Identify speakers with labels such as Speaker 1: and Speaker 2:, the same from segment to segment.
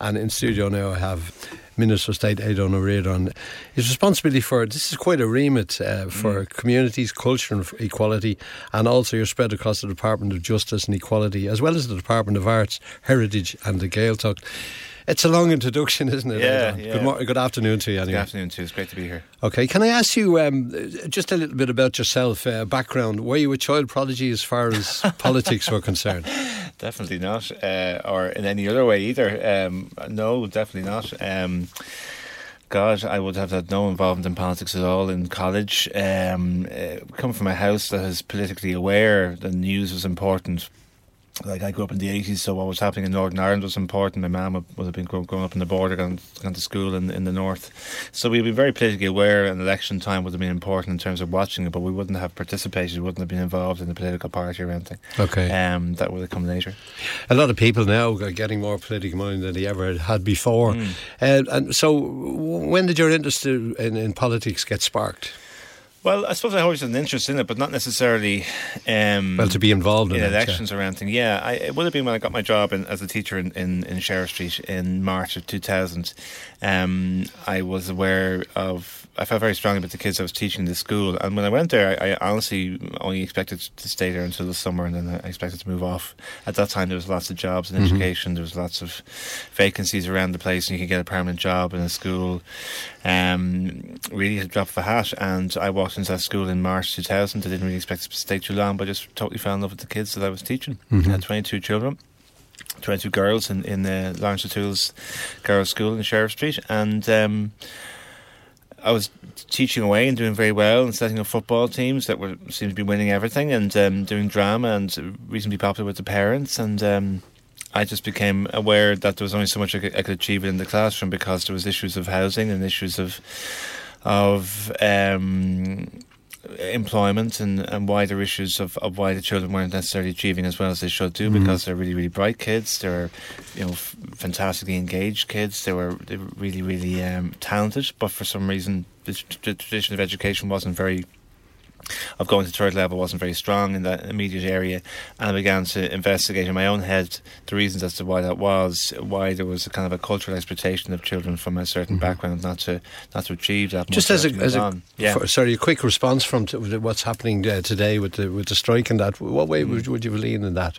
Speaker 1: And in studio now, I have Minister of State Aodhán ó Ríordáin. His responsibility for this is quite a remit uh, for mm. communities, culture, and equality, and also you're spread across the Department of Justice and Equality, as well as the Department of Arts, Heritage, and the Gaeltacht. It's a long introduction, isn't it?
Speaker 2: Yeah. yeah.
Speaker 1: Good, morning, good afternoon to you. Anyway.
Speaker 2: Good afternoon to you. It's great to be here.
Speaker 1: Okay, can I ask you um, just a little bit about yourself, uh, background? Were you a child prodigy as far as politics were concerned?
Speaker 2: Definitely not, uh, or in any other way either. Um, no, definitely not. Um, God, I would have had no involvement in politics at all in college. Um, uh, come from a house that is politically aware, the news was important like I grew up in the 80s, so what was happening in Northern Ireland was important. My mum would have been growing up in the border, gone, gone to school in, in the north. So we'd be very politically aware, and election time would have been important in terms of watching it, but we wouldn't have participated, we wouldn't have been involved in the political party or anything.
Speaker 1: Okay.
Speaker 2: Um, that would have come later.
Speaker 1: A lot of people now are getting more political money than they ever had before. Mm. Uh, and so, when did your interest in, in politics get sparked?
Speaker 2: Well, I suppose I always had an interest in it, but not necessarily. Um,
Speaker 1: well, to be involved in,
Speaker 2: in elections yeah. or anything. Yeah, I, it would have been when I got my job in, as a teacher in, in, in Sheriff Street in March of 2000. Um, I was aware of I felt very strongly about the kids I was teaching in the school. And when I went there, I, I, honestly only expected to stay there until the summer, and then I expected to move off. At that time, there was lots of jobs in mm-hmm. education. There was lots of vacancies around the place, and you could get a permanent job in a school. Um, really, a drop of a hat. And I walked into that school in March 2000. I didn't really expect to stay too long, but just totally fell in love with the kids that I was teaching. Mm-hmm. I had 22 children. 22 girls in, in the Laurence O'Toole's Girls' School in Sheriff Street. And um, I was teaching away and doing very well and setting up football teams that were seemed to be winning everything and um, doing drama and reasonably popular with the parents. And um, I just became aware that there was only so much I could, I could, achieve in the classroom because there was issues of housing and issues of of um, employment and, and wider issues of, of why the children weren't necessarily achieving as well as they should do mm-hmm. because they're really really bright kids they're you know f- fantastically engaged kids they were, they were really really um, talented but for some reason the, the tradition of education wasn't very of going to third level wasn't very strong in that immediate area, and I began to investigate in my own head the reasons as to why that was, why there was a kind of a cultural expectation of children from a certain mm-hmm. background not to not to achieve that.
Speaker 1: Just as a, as a yeah. For, sorry, a quick response from t- what's happening uh, today with the with the strike and that. What way mm. would, would you lean in that?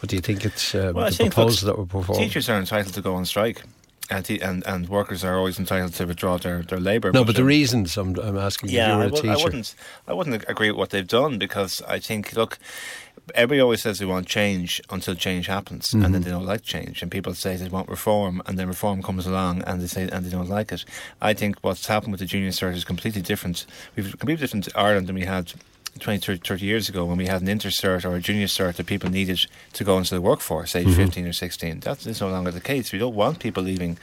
Speaker 1: What do you think it's uh, well, the proposals that were performed?
Speaker 2: Teachers are entitled to go on strike and, and and workers are always entitled to withdraw their, their labour.
Speaker 1: No, but, but the um, reasons I'm, I'm asking
Speaker 2: yeah,
Speaker 1: you,
Speaker 2: I, w- I wouldn't I wouldn't agree with what they've done because I think look. Everybody always says they want change until change happens, mm-hmm. and then mm-hmm. they don't like change. And people say they want reform, and then reform comes along, and they say and they don't like it. I think what's happened with the junior cert is completely different. We've completely different Ireland than we had 20, 30 years ago when we had an intercert or a junior cert that people needed to go into the workforce, age mm-hmm. 15 or 16. That is no longer the case. We don't want people leaving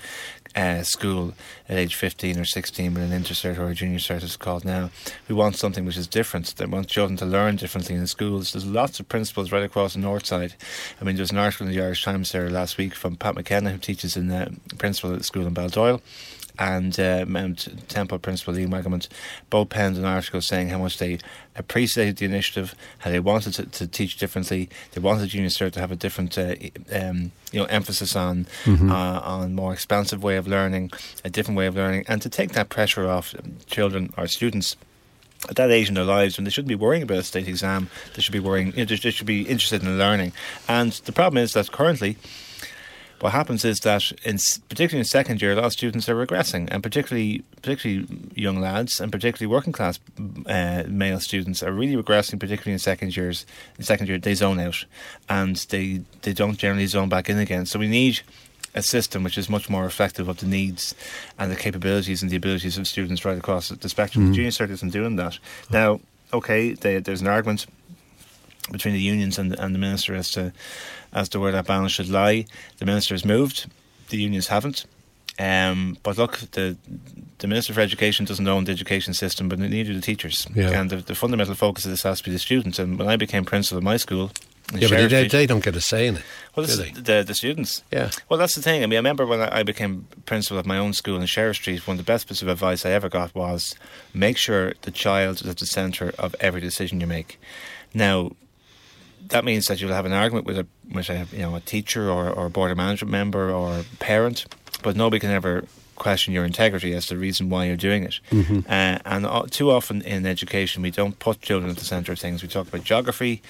Speaker 2: uh, school at age 15 or 16 with an intercert or a junior cert, as it's called now. We want something which is different. They want children to learn differently in the schools. There's lots of principals right across the north side. I mean, there's an article in the Irish Times there last week from Pat McKenna, who teaches in the principal at the school in Baldoyle and uh, Mount Temple Principal Liam Wegimont both penned an article saying how much they appreciated the initiative, how they wanted to, to teach differently. They wanted Junior Cert to have a different, uh, um, you know, emphasis on mm-hmm. uh, on more expansive way of learning, a different way of learning, and to take that pressure off children or students at that age in their lives when they shouldn't be worrying about a state exam, they should be worrying, you know, they should be interested in learning. And the problem is that currently what happens is that, in, particularly in second year, a lot of students are regressing, and particularly particularly young lads and particularly working class uh, male students are really regressing, particularly in second years. In second year, they zone out, and they they don't generally zone back in again. So we need a system which is much more reflective of the needs and the capabilities and the abilities of students right across the spectrum. Mm. The junior cert isn't doing that now. Okay, they, there's an argument between the unions and, and the minister as to as to where that balance should lie. The minister has moved, the unions haven't. Um, but look, the the Minister for Education doesn't own the education system, but neither do the teachers. Yeah. And the, the, fundamental focus of this has to be the students. And when I became principal of my school,
Speaker 1: yeah, but they, they, don't get a say in it.
Speaker 2: Well, the, the students.
Speaker 1: Yeah.
Speaker 2: Well, that's the thing. I mean, I remember when I became principal of my own school in Sheriff Street, one of the best bits of advice I ever got was make sure the child is at the centre of every decision you make. Now, that means that you'll have an argument with a with a you know a teacher or, or a board of management member or parent, but nobody can ever question your integrity as the reason why you're doing it. Mm-hmm. Uh, and uh, too often in education, we don't put children at the centre of things. We talk about geography,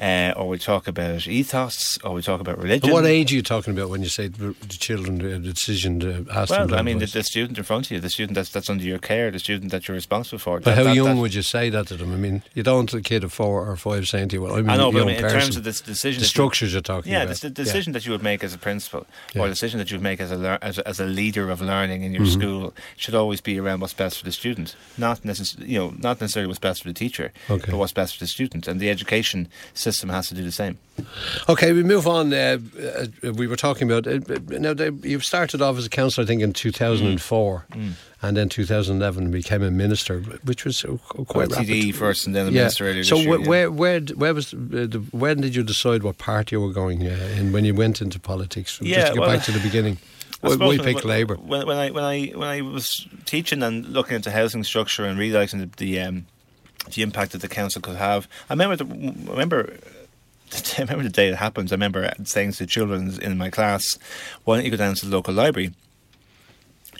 Speaker 2: uh, or we talk about ethos, or we talk about religion.
Speaker 1: What age are you talking about when you say the children, the decision to ask
Speaker 2: well,
Speaker 1: them?
Speaker 2: I mean, the, the, student in front of you, the student that's, that's under your care, the student that you're responsible for.
Speaker 1: But
Speaker 2: that,
Speaker 1: how
Speaker 2: that,
Speaker 1: young
Speaker 2: that,
Speaker 1: would you say that to them? I mean, you don't want a kid of four or five saying to you, well, I'm
Speaker 2: I know,
Speaker 1: a
Speaker 2: but I
Speaker 1: young
Speaker 2: mean, in
Speaker 1: person.
Speaker 2: terms of this decision,
Speaker 1: the structures you're talking about
Speaker 2: yeah,
Speaker 1: about.
Speaker 2: the decision that you would make as a principal,
Speaker 1: Yeah.
Speaker 2: or the decision that you would make as a, lear- as a as a leader of learning in your
Speaker 1: Mm-hmm.
Speaker 2: school, should always be around what's best for the student, not necess- you know, not necessarily what's best for the teacher,
Speaker 1: Okay.
Speaker 2: but what's best for the student. And the education system has to do the same.
Speaker 1: Okay, we move on. Uh, uh, we were talking about uh, now. They, you've started off as a councillor, I think, in 2004,
Speaker 2: Mm.
Speaker 1: and then 2011 became a minister, which was uh, quite
Speaker 2: Well,
Speaker 1: rapid.
Speaker 2: TD first, and then the
Speaker 1: yeah.
Speaker 2: minister earlier
Speaker 1: so
Speaker 2: this year.
Speaker 1: wh-
Speaker 2: yeah.
Speaker 1: where where where was uh, the, when did you decide what party you were going in when you went into politics?
Speaker 2: Yeah,
Speaker 1: Just to get
Speaker 2: well,
Speaker 1: back to the beginning.
Speaker 2: I
Speaker 1: Why, why
Speaker 2: when-
Speaker 1: pick Labour?
Speaker 2: When, when I when I when I was teaching and looking into housing structure and realising the the, um, the impact that the council could have, I remember the, remember. I remember the day it happened. I remember saying to the children in my class, "Why don't you go down to the local library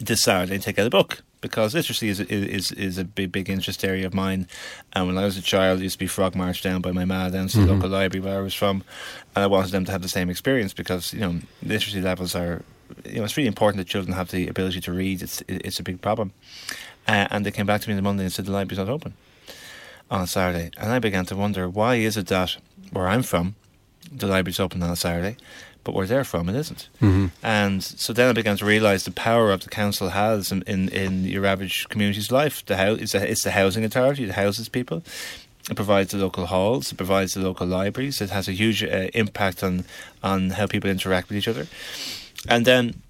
Speaker 2: this Saturday and take out a book?" Because literacy is is is a big big interest area of mine. And when I was a child, I used to be frog marched down by my ma down to the local library where I was from, and I wanted them to have the same experience because you know literacy levels are you know, it's really important that children have the ability to read. It's it's a big problem. Uh, and they came back to me on the Monday and said the library's not open on a Saturday. And I began to wonder why is it that where I'm from, the library's open on a Saturday, but where they're from, it isn't.
Speaker 1: Mm-hmm.
Speaker 2: And so then I began to realise the power of the council has in, in, in your average community's life. The house, it's, a, it's the housing authority that houses people. It provides the local halls. It provides the local libraries. It has a huge uh, impact on on how people interact with each other. And then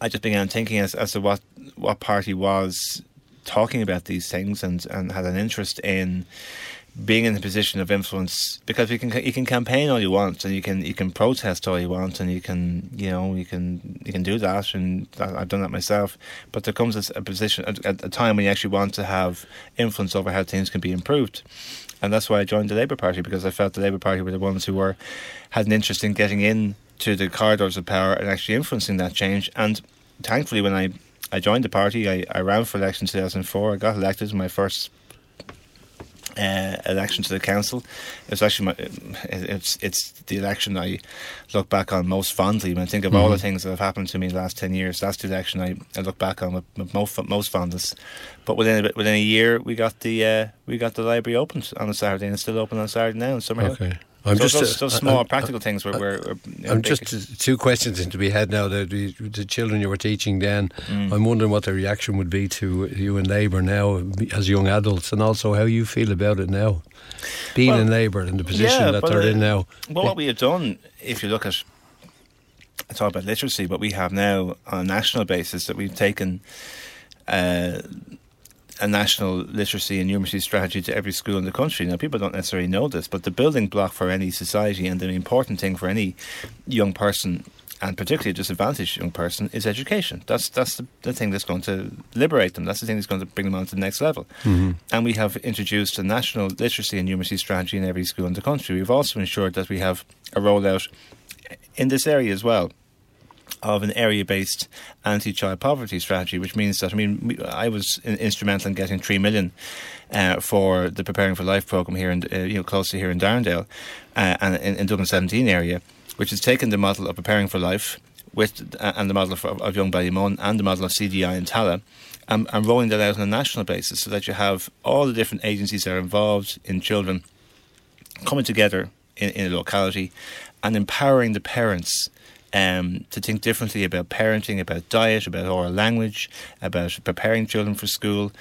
Speaker 2: I just began thinking as, as to what what party was talking about these things and, and had an interest in being in a position of influence. Because you can you can campaign all you want and you can you can protest all you want and you can you know you can you can do that and I've done that myself. But there comes a, a position at a, time when you actually want to have influence over how things can be improved. And that's why I joined the Labour Party because I felt the Labour Party were the ones who were had an interest in getting in to the corridors of power and actually influencing that change and thankfully when I I joined the party I, I ran for election in 2004 I got elected in my first uh, election to the council. It was actually my, it's it's the election I look back on most fondly. When I think of all the things that have happened to me in the last ten years, that's the election I, I look back on with, with most most fondness. But within a, within a year, we got the uh, we got the library opened on a Saturday, and it's still open on Saturday now in Summerhill.
Speaker 1: Okay. I'm
Speaker 2: so
Speaker 1: just
Speaker 2: those,
Speaker 1: uh,
Speaker 2: those small
Speaker 1: I'm-
Speaker 2: practical things were. were, were
Speaker 1: I'm just uh, two questions into be had now. The, the, the children you were teaching then,
Speaker 2: Mm.
Speaker 1: I'm wondering what the reaction would be to you in Labour now as young adults, and also how you feel about it now, being
Speaker 2: Well,
Speaker 1: in Labour in the position
Speaker 2: yeah,
Speaker 1: that they're
Speaker 2: uh,
Speaker 1: in now.
Speaker 2: Well, what we have done, if you look at, I talk about literacy, but we have now on a national basis that we've taken uh, a national literacy and numeracy strategy to every school in the country. Now, people don't necessarily know this, but the building block for any society and the important thing for any young person. And particularly a disadvantaged young person is education. That's that's the, the thing that's going to liberate them. That's the thing that's going to bring them on to the next level. Mm-hmm. And we have introduced a national literacy and numeracy strategy in every school in the country. We've also ensured that we have a rollout in this area as well of an area-based anti-child poverty strategy, which means that I mean I was instrumental in getting three million uh, for the Preparing for Life program here in uh, you know close to here in Darndale uh, and in, in Dublin 17 area, which has taken the model of Preparing for Life with uh, and the model of, of Young Ballymun and the model of CDI in Tallaght. And, and rolling that out on a national basis so that you have all the different agencies that are involved in children coming together in, in a locality and empowering the parents um, to think differently about parenting, about diet, about oral language, about preparing children for school.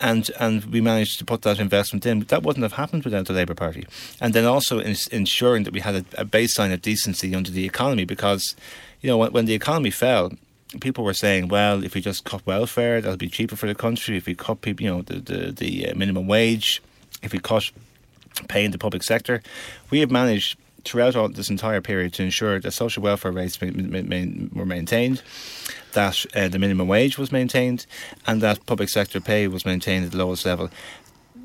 Speaker 2: And and we managed to put that investment in. That wouldn't have happened without the Labour Party. And then also ins- ensuring that we had a, a baseline of decency under the economy, because you know when, when the economy fell, people were saying, well, if we just cut welfare, that'll be cheaper for the country. If we cut people, you know, the the, the minimum wage, if we cut pay in the public sector, we have managed throughout all this entire period to ensure that social welfare rates ma- ma- were maintained, that uh, the minimum wage was maintained, and that public sector pay was maintained at the lowest level.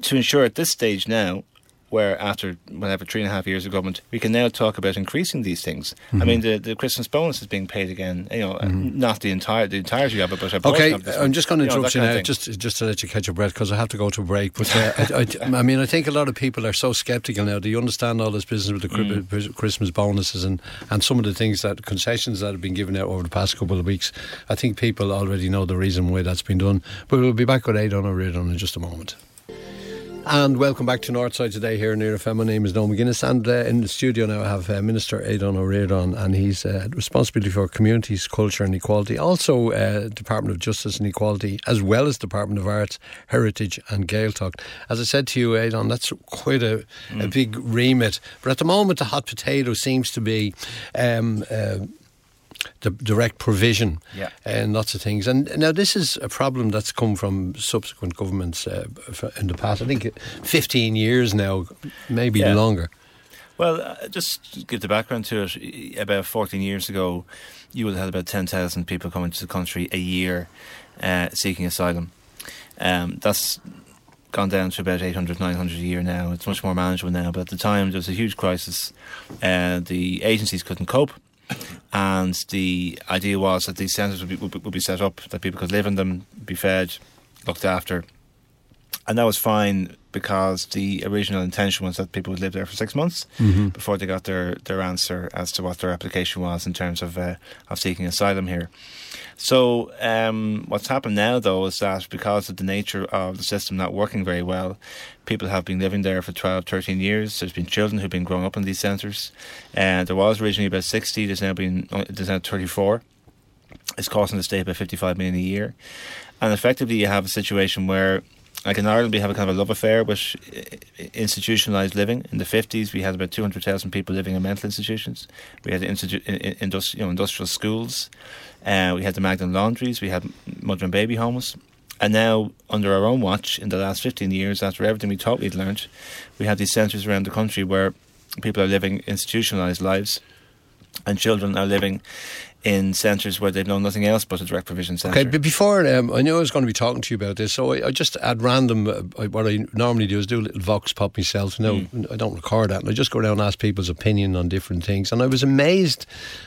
Speaker 2: To ensure at this stage now, where after whatever three and a half years of government, we can now talk about increasing these things. Mm-hmm. I mean, the, the Christmas bonus is being paid again. You know, mm-hmm. not the entire the entirety of it, but
Speaker 1: okay. I'm just going to interrupt you, know, you now, just just to let you catch your breath because I have to go to break. But uh, I, I, I, mean, I think a lot of people are so sceptical now. Do you understand all this business with the mm. Christmas bonuses and and some of the things that concessions that have been given out over the past couple of weeks? I think people already know the reason why that's been done. But we'll be back with Aodhán ó Ríordáin in just a moment. And welcome back to Northside today Near FM. My name is Noel McGuinness, and uh, in the studio now I have uh, Minister Aodhán ó Ríordáin, and he's uh, responsibility for communities, culture, and equality. Also, uh, Department of Justice and Equality, as well as Department of Arts, Heritage, and Gaeltacht. As I said to you, Aodhán, that's quite a, mm. a big remit. But at the moment, the hot potato seems to be. Um, uh, the direct provision yeah. and lots of things. And now this is a problem that's come from subsequent governments uh, in the past. I think 15 years now, maybe yeah. longer.
Speaker 2: Well, uh, just to give the background to it, about 14 years ago, you would have had about 10,000 people coming to the country a year uh, seeking asylum. Um, that's gone down to about 800, 900 a year now. It's much more manageable now, but at the time there was a huge crisis. Uh, the agencies couldn't cope and the idea was that these centres would be, would, would be set up that people could live in them, be fed, looked after, and that was fine because the original intention was that people would live there for six months mm-hmm. before they got their, their answer as to what their application was in terms of uh, of seeking asylum here. So um, what's happened now, though, is that because of the nature of the system not working very well, people have been living there for 12, 13 years. There's been children who've been growing up in these centres. And there was originally about 60, there's now been there's now 34. It's costing the state about 55 million a year. And effectively, you have a situation where like in Ireland, we have a kind of a love affair with institutionalised living. In the 50s, we had about 200,000 people living in mental institutions. We had institu- industri- you know, industrial schools. Uh, we had the Magdalen laundries. We had mother and baby homes. And now, under our own watch, in the last 15 years, after everything we thought we'd learned, we have these centres around the country where people are living institutionalised lives and children are living in centres where they've known nothing else but a direct provision centre.
Speaker 1: Okay, but before um, I knew I was going to be talking to you about this, so I, I just at random, uh, what I normally do is do a little vox pop myself. No, mm. I don't record that, and I just go down and ask people's opinion on different things. And I was amazed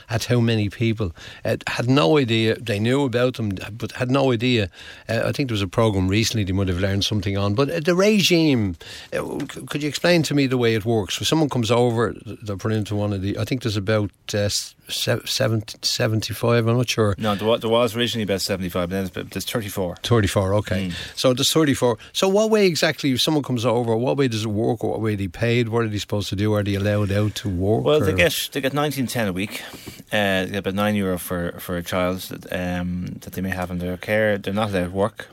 Speaker 1: at how many people uh, had no idea they knew about them, but had no idea. Uh, I think there was a program recently they might have learned something on, but uh, the regime. Uh, could you explain to me the way it works? When someone comes over, they're put into one of the. I think there's about uh, 70, 75, I'm not sure.
Speaker 2: No, there was, there was originally about 75, but then there's 34.
Speaker 1: 34, okay. Mm. So there's 34. So what way exactly, if someone comes over, what way does it work? What way are they paid? What are they supposed to do? Are they allowed out to work?
Speaker 2: Well, or? they get they get 1910 a week. Uh, they get about 9 euro for, for a child that, um, that they may have in their care. They're not allowed to work.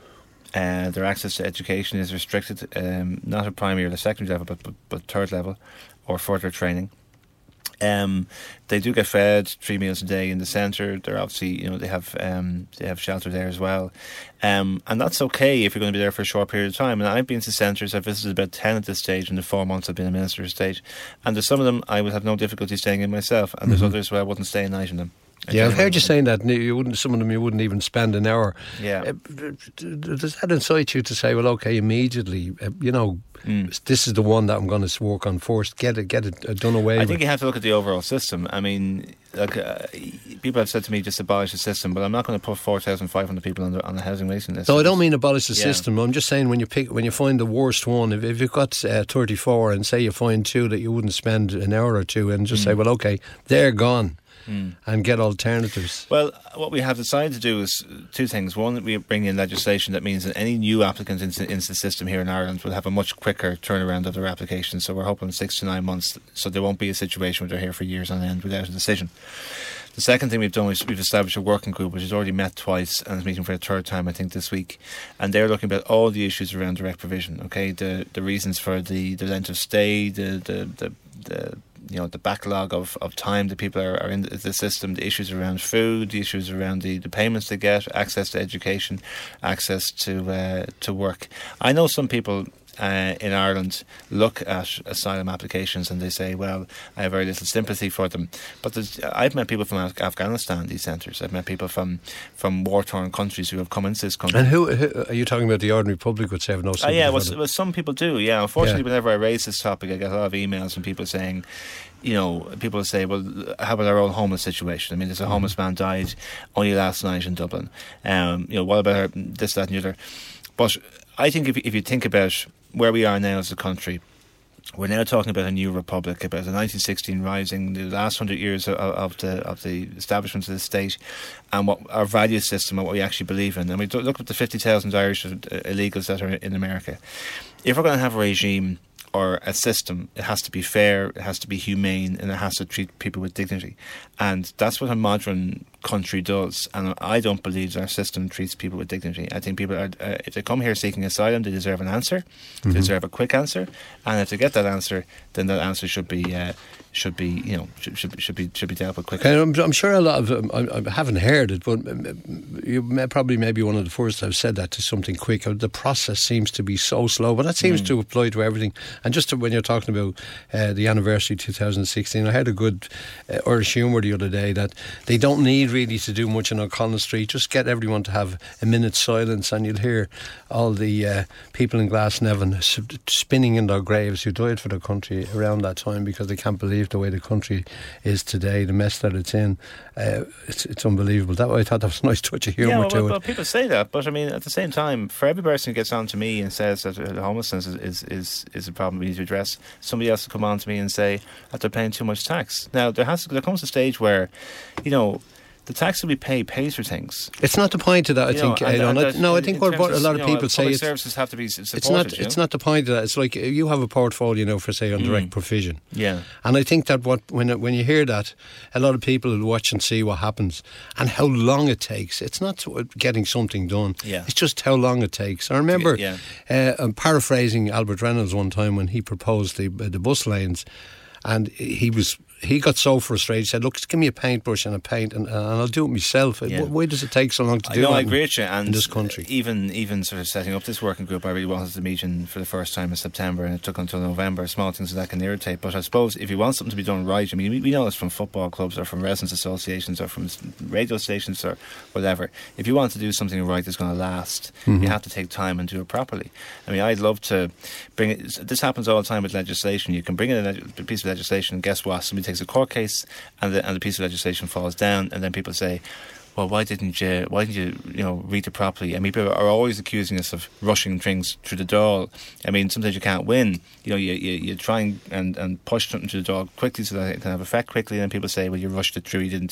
Speaker 2: Uh, their access to education is restricted, um, not at primary or the secondary level, but, but, but third level or further training. Um, they do get fed three meals a day in the centre. They're obviously, you know, they have um, they have shelter there as well, um, and that's okay if you're going to be there for a short period of time. And I've been to centres. I've visited about ten at this stage in the four months I've been a minister of state, and there's some of them I would have no difficulty staying in myself, and there's mm-hmm. others where I wouldn't stay a night in them.
Speaker 1: Yeah, I've heard you saying that. You wouldn't. Some of them you wouldn't even spend an hour.
Speaker 2: Yeah. Uh,
Speaker 1: does that incite you to say, well, okay, immediately, uh, you know, mm. this is the one that I'm going to work on first. Get it, get it uh, done away.
Speaker 2: I
Speaker 1: with.
Speaker 2: think you have to look at the overall system. I mean, like uh, people have said to me, just abolish the system, but I'm not going to put four thousand five hundred people on the on the housing waiting list.
Speaker 1: No, I don't mean abolish the yeah. system. I'm just saying when you pick when you find the worst one, if, if you've got uh, 34 and say you find two that you wouldn't spend an hour or two, and just mm. say, well, okay, they're gone mm. and get alternatives?
Speaker 2: Well, what we have decided to do is two things. One, we bring in legislation that means that any new applicants into, into the system here in Ireland will have a much quicker turnaround of their application. So we're hoping six to nine months, so there won't be a situation where they're here for years on end without a decision. The second thing we've done is we've established a working group which has already met twice and is meeting for a third time, I think, this week. And they're looking at all the issues around direct provision. Okay, the the reasons for the, the length of stay, the the, the, the you know the backlog of, of time that people are, are in the system, the issues around food, the issues around the, the payments they get, access to education, access to uh, to work. I know some people uh, in Ireland look at asylum applications and they say, "Well, I have very little sympathy for them." But I've met people from Af- Afghanistan these centres. I've met people from from war torn countries who have come into this country.
Speaker 1: And who, who, are you talking about? The ordinary public would say have no
Speaker 2: uh,
Speaker 1: sympathy.
Speaker 2: yeah, well, well, some people do. Yeah, unfortunately,
Speaker 1: Yeah.
Speaker 2: whenever I raise this topic, I get a lot of emails from people saying. You know, people say, "Well, how about our own homeless situation?" I mean, there's a homeless man died only last night in Dublin. Um, you know, what about this, that, and the other? But I think if if you think about where we are now as a country, we're now talking about a new republic, about the 1916 rising, the last hundred years of, of the of the establishment of the state, and what our value system and what we actually believe in. And we look at the 50,000 Irish uh, illegals that are in America. If we're going to have a regime or a system, it has to be fair, it has to be humane, and it has to treat people with dignity. And that's what a modern country does. And I don't believe our system treats people with dignity. I think people are, uh, if they come here seeking asylum, they deserve an answer, they deserve a quick answer, and if they get that answer, then that answer should be. Uh, should be, you know, should, should, be- should be should be dealt with quickly.
Speaker 1: I'm, I'm sure a lot of um, I, I haven't heard it, but um, you may, probably maybe one of the first I've said that to something quick. Uh, The process seems to be so slow, but that seems
Speaker 2: Mm.
Speaker 1: to apply to everything. And just to, when you're talking about uh, the anniversary 2016, I had a good uh, Irish humour the other day that they don't need really to do much in O'Connell Street. Just get everyone to have a minute's silence, and you'll hear all the uh, people in Glasnevin spinning in their graves who died for the country around that time because they can't believe the way the country is today, the mess that it's in. Uh, it's, it's unbelievable. That I thought that was a nice touch of humour
Speaker 2: yeah, well,
Speaker 1: to
Speaker 2: well,
Speaker 1: it.
Speaker 2: well, people say that, but I mean, at the same time, for every person who gets on to me and says that uh, homelessness is, is, is, is a problem we need to address, somebody else will come on to me and say that they're paying too much tax. Now, there has to, there comes a stage where, you know, the tax that we pay pays for things.
Speaker 1: It's not the point of that. I
Speaker 2: You
Speaker 1: think.
Speaker 2: know,
Speaker 1: I
Speaker 2: and-
Speaker 1: don't.
Speaker 2: and that
Speaker 1: no, I think what, what a lot of
Speaker 2: you know,
Speaker 1: people say it's,
Speaker 2: services have to be supported.
Speaker 1: it's not.
Speaker 2: you know?
Speaker 1: It's not the point of that. It's like you have a portfolio now for say on direct
Speaker 2: Mm.
Speaker 1: provision.
Speaker 2: Yeah.
Speaker 1: And I think that what when when you hear that, a lot of people will watch and see what happens and how long it takes. It's not getting something done.
Speaker 2: Yeah.
Speaker 1: It's just how long it takes. I remember,
Speaker 2: Yeah.
Speaker 1: uh, I'm paraphrasing Albert Reynolds one time when he proposed the the bus lanes, and he was. He got so frustrated. He said, "Look, just give me a paintbrush and a paint, and, and I'll do it myself."
Speaker 2: Yeah.
Speaker 1: Why does it take so long to
Speaker 2: I
Speaker 1: do
Speaker 2: know,
Speaker 1: that
Speaker 2: I
Speaker 1: in-
Speaker 2: agree with you. And
Speaker 1: in this country?
Speaker 2: even even sort of setting up this working group, I really wanted to meet him for the first time in September, and it took until November. Small things that can irritate, but I suppose if you want something to be done right, I mean, we, we know this from football clubs or from residents associations or from radio stations or whatever. If you want to do something right that's going to last,
Speaker 1: Mm-hmm.
Speaker 2: you have to take time and do it properly. I mean, I'd love to bring it. This happens all the time with legislation. You can bring in a, leg- a piece of legislation, and guess what? Somebody takes a court case, and the, and the piece of legislation falls down, and then people say well, why didn't you? Why didn't you? You know, read it properly. I mean, people are always accusing us of rushing things through the door. I mean, sometimes you can't win. You know, you you, you try and, and, and push something through the door quickly so that it can have effect quickly, and then people say, well, you rushed it through. You didn't think.